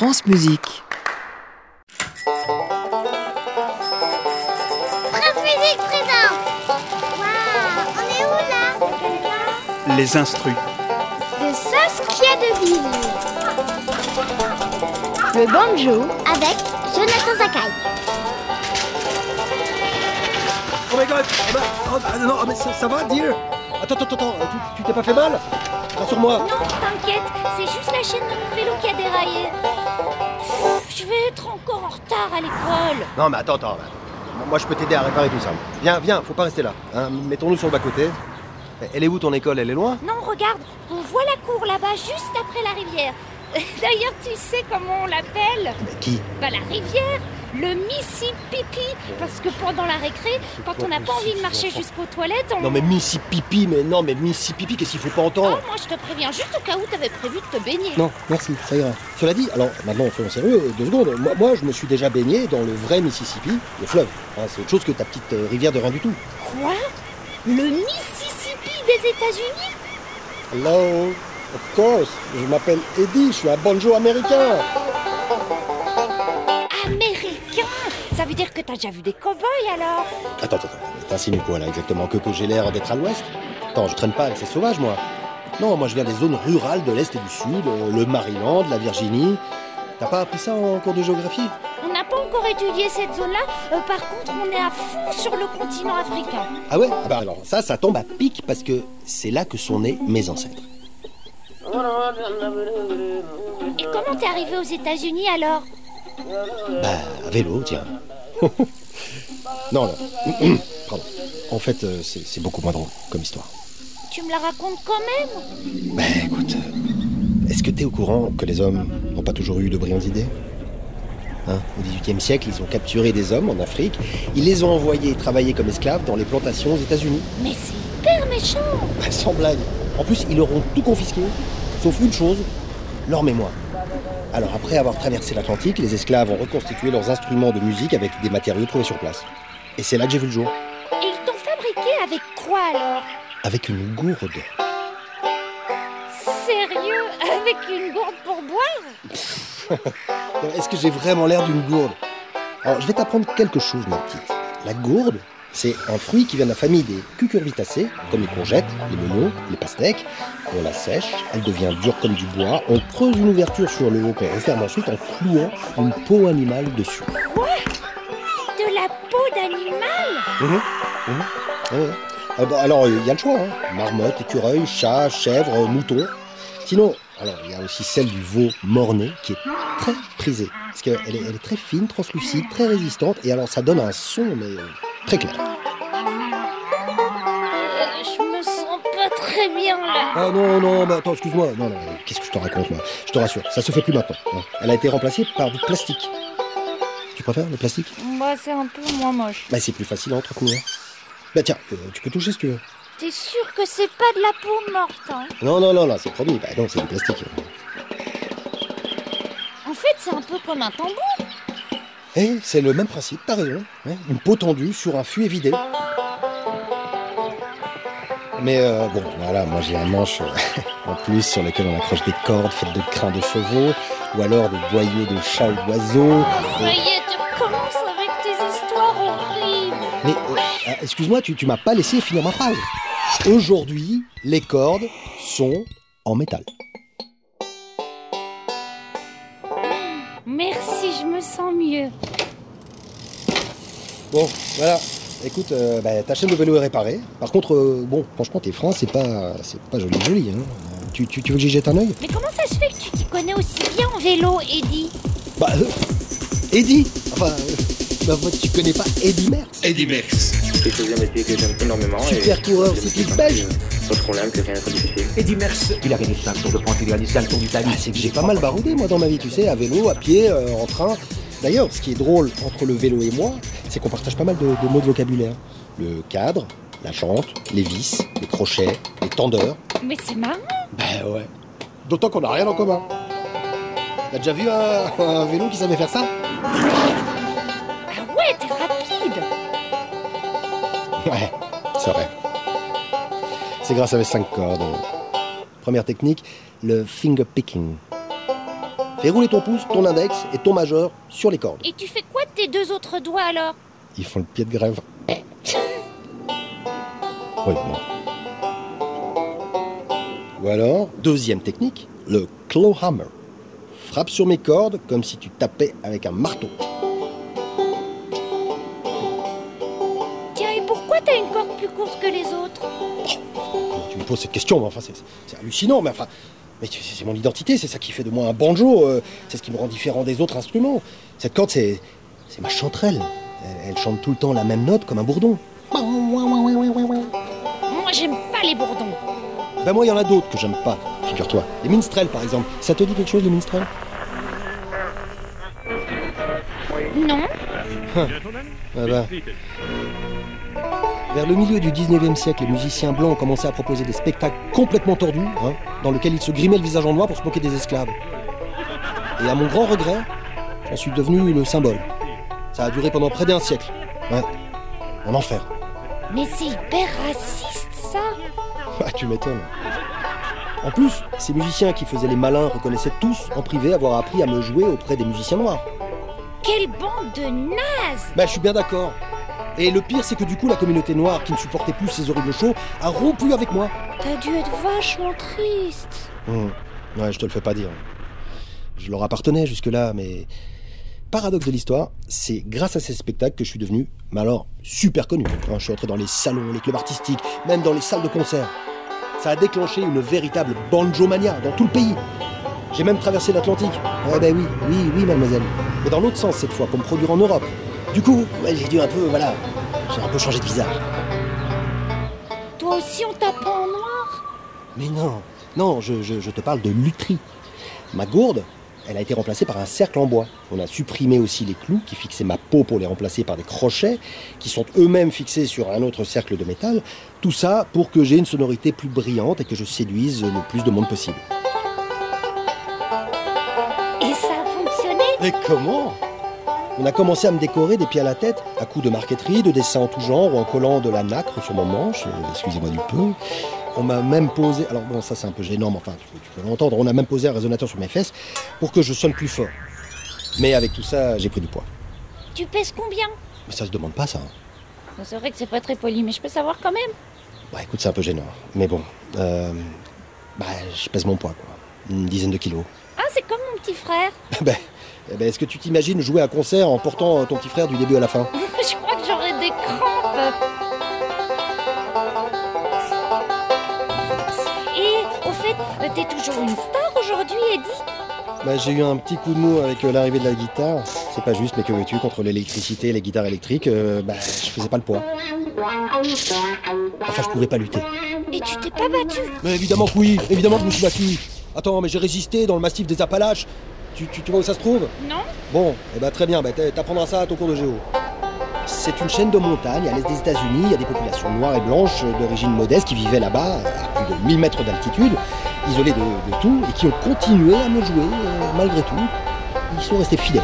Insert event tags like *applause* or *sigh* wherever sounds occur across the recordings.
France Musique. France Musique présente Waouh On est où là? Les instrus. De Saskia Deville Le banjo, avec Jonathan Zakai. Oh my god Ah bah, oh, ah non, ah, mais ça, ça va, dear? Attends, attends, attends, tu- tu t'es pas fait mal Rassure-moi Non, t'inquiète, c'est juste la chaîne de mon vélo qui a déraillé. Je vais être encore en retard à l'école. Non, mais attends, attends. Moi, je peux t'aider à réparer tout ça. Viens, viens, faut pas rester là. hein. Mettons-nous sur le bas-côté. Elle est où ton école? Elle est loin? Non, regarde, on voit la cour là-bas, juste après la rivière. *laughs* D'ailleurs, tu sais comment on l'appelle? Mais qui? Bah la rivière, le Mississippi. Parce que pendant la récré, quand on n'a pas envie de marcher jusqu'aux toilettes, on... Non, mais Missy Pipi, mais non, mais Missy Pipi, qu'est-ce qu'il faut pas Oh, entendre moi je te préviens juste au cas où t'avais prévu de te baigner. Non, merci, ça ira. Cela dit, alors maintenant, soyons sérieux, deux secondes. Moi, moi, je me suis déjà baigné dans le vrai Mississippi, le fleuve. Hein, c'est autre chose que ta petite euh, rivière de rien du tout. Quoi? Le Mississippi des États-Unis? Hello, of course. Je m'appelle Eddie, je suis un banjo américain. Américain Ça veut dire que t'as déjà vu des cow-boys alors Attends, attends, attends. T'insinues quoi là exactement Que, que j'ai l'air d'être à l'ouest? Attends, je traîne pas avec ces sauvages, moi. Non, moi je viens des zones rurales de l'Est et du Sud, euh, le Maryland, la Virginie. T'as pas appris ça en cours de géographie? On n'a pas encore étudié cette zone-là. Euh, par contre, on est à fond sur le continent africain. Ah ouais? Ah bah alors ça, ça tombe à pic parce que c'est là que sont nés mes ancêtres. Et comment t'es arrivé aux États-Unis alors? Bah, à vélo, tiens. *laughs* non, non. *clears throat* Pardon. En fait, euh, c'est c'est beaucoup moins drôle comme histoire. Tu me la racontes quand même? Bah écoute, euh, est-ce que t'es au courant que les hommes n'ont pas toujours eu de brillantes idées? Hein, Au XVIIIe siècle, ils ont capturé des hommes en Afrique, ils les ont envoyés travailler comme esclaves dans les plantations aux États-Unis. Mais c'est hyper méchant Bah, *laughs* sans blague. En plus, ils leur ont tout confisqué, sauf une chose, leur mémoire. Alors après avoir traversé l'Atlantique, les esclaves ont reconstitué leurs instruments de musique avec des matériaux trouvés sur place. Et c'est là que j'ai vu le jour. Et ils t'ont fabriqué avec quoi alors? Avec une gourde. Sérieux? Avec une gourde pour boire? *laughs* Est-ce que j'ai vraiment l'air d'une gourde? Alors, je vais t'apprendre quelque chose, ma petite. La gourde, c'est un fruit qui vient de la famille des cucurbitacées, comme les courgettes, les melons, les pastèques. On la sèche, elle devient dure comme du bois. On creuse une ouverture sur le haut qu'on referme ensuite en clouant une peau animale dessus. De la peau d'animal Ouais, ouais. Ah bah, alors, il y a le choix. hein. Marmotte, écureuil, chat, chèvre, mouton. Sinon, alors il y a aussi celle du veau morné qui est très prisée. Parce qu'elle est, elle est très fine, translucide, très résistante. Et alors, ça donne un son, mais euh, très clair. Euh, Je me sens pas très bien là. Ah non, non, bah attends, excuse-moi. Non, non, qu'est-ce que je te raconte, moi Je te rassure, ça se fait plus maintenant. hein. Elle a été remplacée par du plastique. Tu préfères le plastique? Moi, c'est un peu moins moche. Bah, c'est plus facile à entretenir. Bah, tiens, euh, tu peux toucher si tu veux. T'es sûr que c'est pas de la peau morte hein? Non, non, non, non, c'est promis. Bah, non, c'est du plastique. En fait, c'est un peu comme un tambour. Eh, c'est le même principe, t'as raison. hein. Une peau tendue sur un fût évidé. Mais euh, bon, voilà, moi j'ai un manche euh, *laughs* en plus sur lequel on accroche des cordes faites de crins de chevaux, ou alors de boyaux de chats ou d'oiseaux. Ça y est, tu recommences avec tes histoires horribles. Mais euh, ah, excuse-moi, tu, tu m'as pas laissé finir ma phrase. Aujourd'hui, les cordes sont en métal. Sens mieux. Bon, voilà. Écoute, euh, bah, ta chaîne de vélo est réparée. Par contre, euh, bon, franchement, tes freins, c'est pas, c'est pas joli joli. Hein. Tu, tu, tu veux que j'y jette un œil? Mais comment ça se fait que tu t'y connais aussi bien en vélo, Eddie Bah, euh, Eddie Enfin, euh, bah, tu connais pas Eddie Merckx? Eddie Merckx. Un métier que j'aime énormément. Super et coureur cycliste belge. De problème, que rien n'est trop difficile. Eddie Merckx. Il a gagné 5 tours de France, il a gagné 5 tours d'Italie. Ah, c'est que j'ai pas mal baroudé, moi, dans ma vie, tu sais, à vélo, à pied, euh, en train. D'ailleurs, ce qui est drôle entre le vélo et moi, c'est qu'on partage pas mal de, de mots de vocabulaire. Le cadre, la jante, les vis, les crochets, les tendeurs. Mais c'est marrant. Bah ouais. D'autant qu'on a rien en commun. T'as déjà vu un, un vélo qui savait faire ça? Ah ouais, t'es rapide. Ouais. C'est grâce à mes cinq cordes. Première technique, le finger picking. Fais rouler ton pouce, ton index et ton majeur sur les cordes. Et tu fais quoi de tes deux autres doigts alors? Ils font le pied de grève. Oui. Ou alors, deuxième technique, le claw hammer. Frappe sur mes cordes comme si tu tapais avec un marteau. T'as une corde plus courte que les autres Comment tu me poses cette question mais enfin, c'est, hallucinant, mais enfin. Mais c'est c'est mon identité, c'est ça qui fait de moi un banjo, euh, c'est ce qui me rend différent des autres instruments. Cette corde, c'est, c'est ma chanterelle. Elle, elle chante tout le temps la même note comme un bourdon. Moi, j'aime pas les bourdons. Ben moi, il y en a d'autres que j'aime pas, figure-toi. Les minstrels, par exemple. Ça te dit quelque chose, les minstrels? Non Ah ben. Vers le milieu du 19e siècle, les musiciens blancs ont commencé à proposer des spectacles complètement tordus, hein, dans lesquels ils se grimaient le visage en noir pour se moquer des esclaves. Et à mon grand regret, j'en suis devenu le symbole. Ça a duré pendant près d'un siècle. Ouais. Un enfer. Mais c'est hyper raciste, ça Ah, tu m'étonnes. En plus, ces musiciens qui faisaient les malins reconnaissaient tous en privé avoir appris à me jouer auprès des musiciens noirs. Quelle bande de nazes Bah, je suis bien d'accord. Et le pire, c'est que du coup, la communauté noire, qui ne supportait plus ces horribles shows, a rompu avec moi. T'as dû être vachement triste. Hum. Ouais, je te le fais pas dire. Je leur appartenais jusque-là, mais. Paradoxe de l'histoire, c'est grâce à ces spectacles que je suis devenu, mais alors, super connu. Hein, je suis entré dans les salons, les clubs artistiques, même dans les salles de concert. Ça a déclenché une véritable banjo-mania dans tout le pays. J'ai même traversé l'Atlantique. Eh ben oui, oui, oui, mademoiselle. Mais dans l'autre sens cette fois, pour me produire en Europe. Du coup, ouais, j'ai dû un peu, voilà, j'ai un peu changé de visage. Toi aussi, on t'a peint en noir? Mais non, non, je, je- je te parle de lutherie. Ma gourde, elle a été remplacée par un cercle en bois. On a supprimé aussi les clous qui fixaient ma peau pour les remplacer par des crochets qui sont eux-mêmes fixés sur un autre cercle de métal. Tout ça pour que j'ai une sonorité plus brillante et que je séduise le plus de monde possible. Et ça a fonctionné? Mais comment? On a commencé à me décorer des pieds à la tête, à coups de marqueterie, de dessins en tout genre ou en collant de la nacre sur mon manche, euh, excusez-moi du peu. On m'a même posé, alors bon ça c'est un peu gênant, mais enfin tu, peux- tu peux l'entendre, on a même posé un résonateur sur mes fesses pour que je sonne plus fort. Mais avec tout ça, j'ai pris du poids. Tu pèses combien? Mais ça se demande pas ça. hein. C'est vrai que c'est pas très poli, mais je peux savoir quand même. Bah écoute, c'est un peu gênant. Mais bon, euh, bah je pèse mon poids quoi. Une dizaine de kilos. Ah, c'est comme mon petit frère. *laughs* ben, eh ben, est-ce que tu t'imagines jouer à concert en portant ton petit frère du début à la fin? *laughs* Je crois que j'aurais des crampes. Et au fait, t'es toujours une star aujourd'hui, Eddie? Bah, j'ai eu un petit coup de mou avec euh, l'arrivée de la guitare. C'est pas juste, mais que veux-tu, contre l'électricité et les guitares électriques, euh, bah, je faisais pas le poids. Enfin, je pouvais pas lutter. Et tu t'es pas battu? Mais évidemment que oui, évidemment que je me suis battu. Attends, mais j'ai résisté dans le massif des Appalaches. Tu, tu, tu vois où ça se trouve Non Bon, eh ben très bien, t'a- t'apprendras ça à ton cours de géo. C'est une chaîne de montagnes à l'est des États-Unis. Il y a des populations noires et blanches d'origine modeste qui vivaient là-bas à plus de 1000 mètres d'altitude, isolées de, de tout, et qui ont continué à me jouer euh, malgré tout. Ils sont restés fidèles.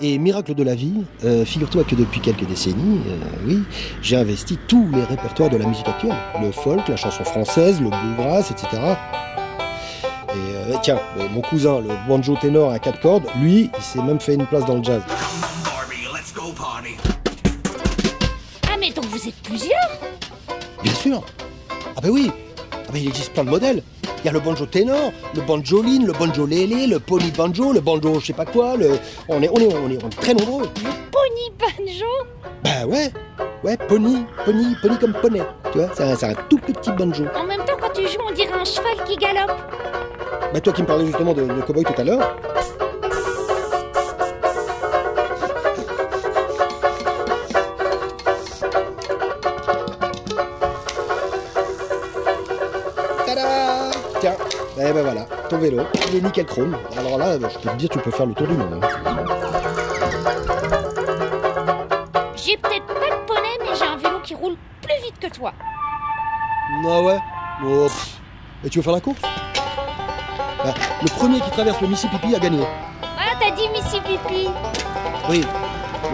Et miracle de la vie, euh, figure-toi que depuis quelques décennies, euh, oui, j'ai investi tous les répertoires de la musique actuelle. Le folk, la chanson française, le bluegrass, etc. Et euh, tiens, mon cousin, le banjo ténor à quatre cordes, lui, il s'est même fait une place dans le jazz. Ah, mais donc vous êtes plusieurs? Bien sûr Ah ben oui Ah ben il existe plein de modèles Il y a le banjo ténor, le banjoline, le banjo lélé, le pony banjo, le banjo je sais pas quoi, le... On, est, on, est, on, est, on est très nombreux Pony banjo? Bah ouais Ouais, pony, pony, pony comme poney, tu vois, c'est un, c'est un tout petit banjo. En même temps, quand tu joues, on dirait un cheval qui galope. Bah toi qui me parlais justement de, de cowboy tout à l'heure. Tada Tiens, eh ben voilà, ton vélo, il est nickel chrome. Alors là, je peux te dire, tu peux faire le tour du monde. hein. J'ai peut-être pas de poney, mais j'ai un vélo qui roule plus vite que toi. Ah ouais? Oh. Et tu veux faire la course? Bah, Le premier qui traverse le Mississippi a gagné. Ah, t'as dit Mississippi. Oui,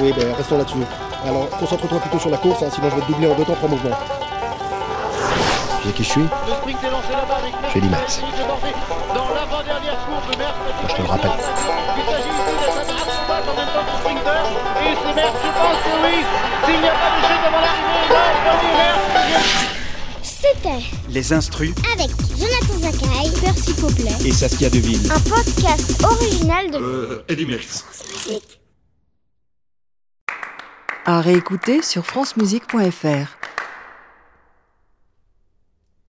oui, ben restons là-dessus. Alors, concentre-toi plutôt sur la course, hein, sinon je vais te doubler en deux temps trois mouvements. Tu sais qui je suis Le sprint est lancé là-bas avec Je Max. Moi, te le rappelle. Il s'agit ici d'être un acrobat en même temps que sprinter. Et c'est Merckx, je pense que oui. S'il n'y a pas de chute avant l'arrivée, non, Bonnie Merckx. C'était Les instrus avec Jonathan Zakaï, Percy Poplet, et Saskia Deville. un podcast original de Euh, Eddie Merckx. À réécouter sur francemusique.fr.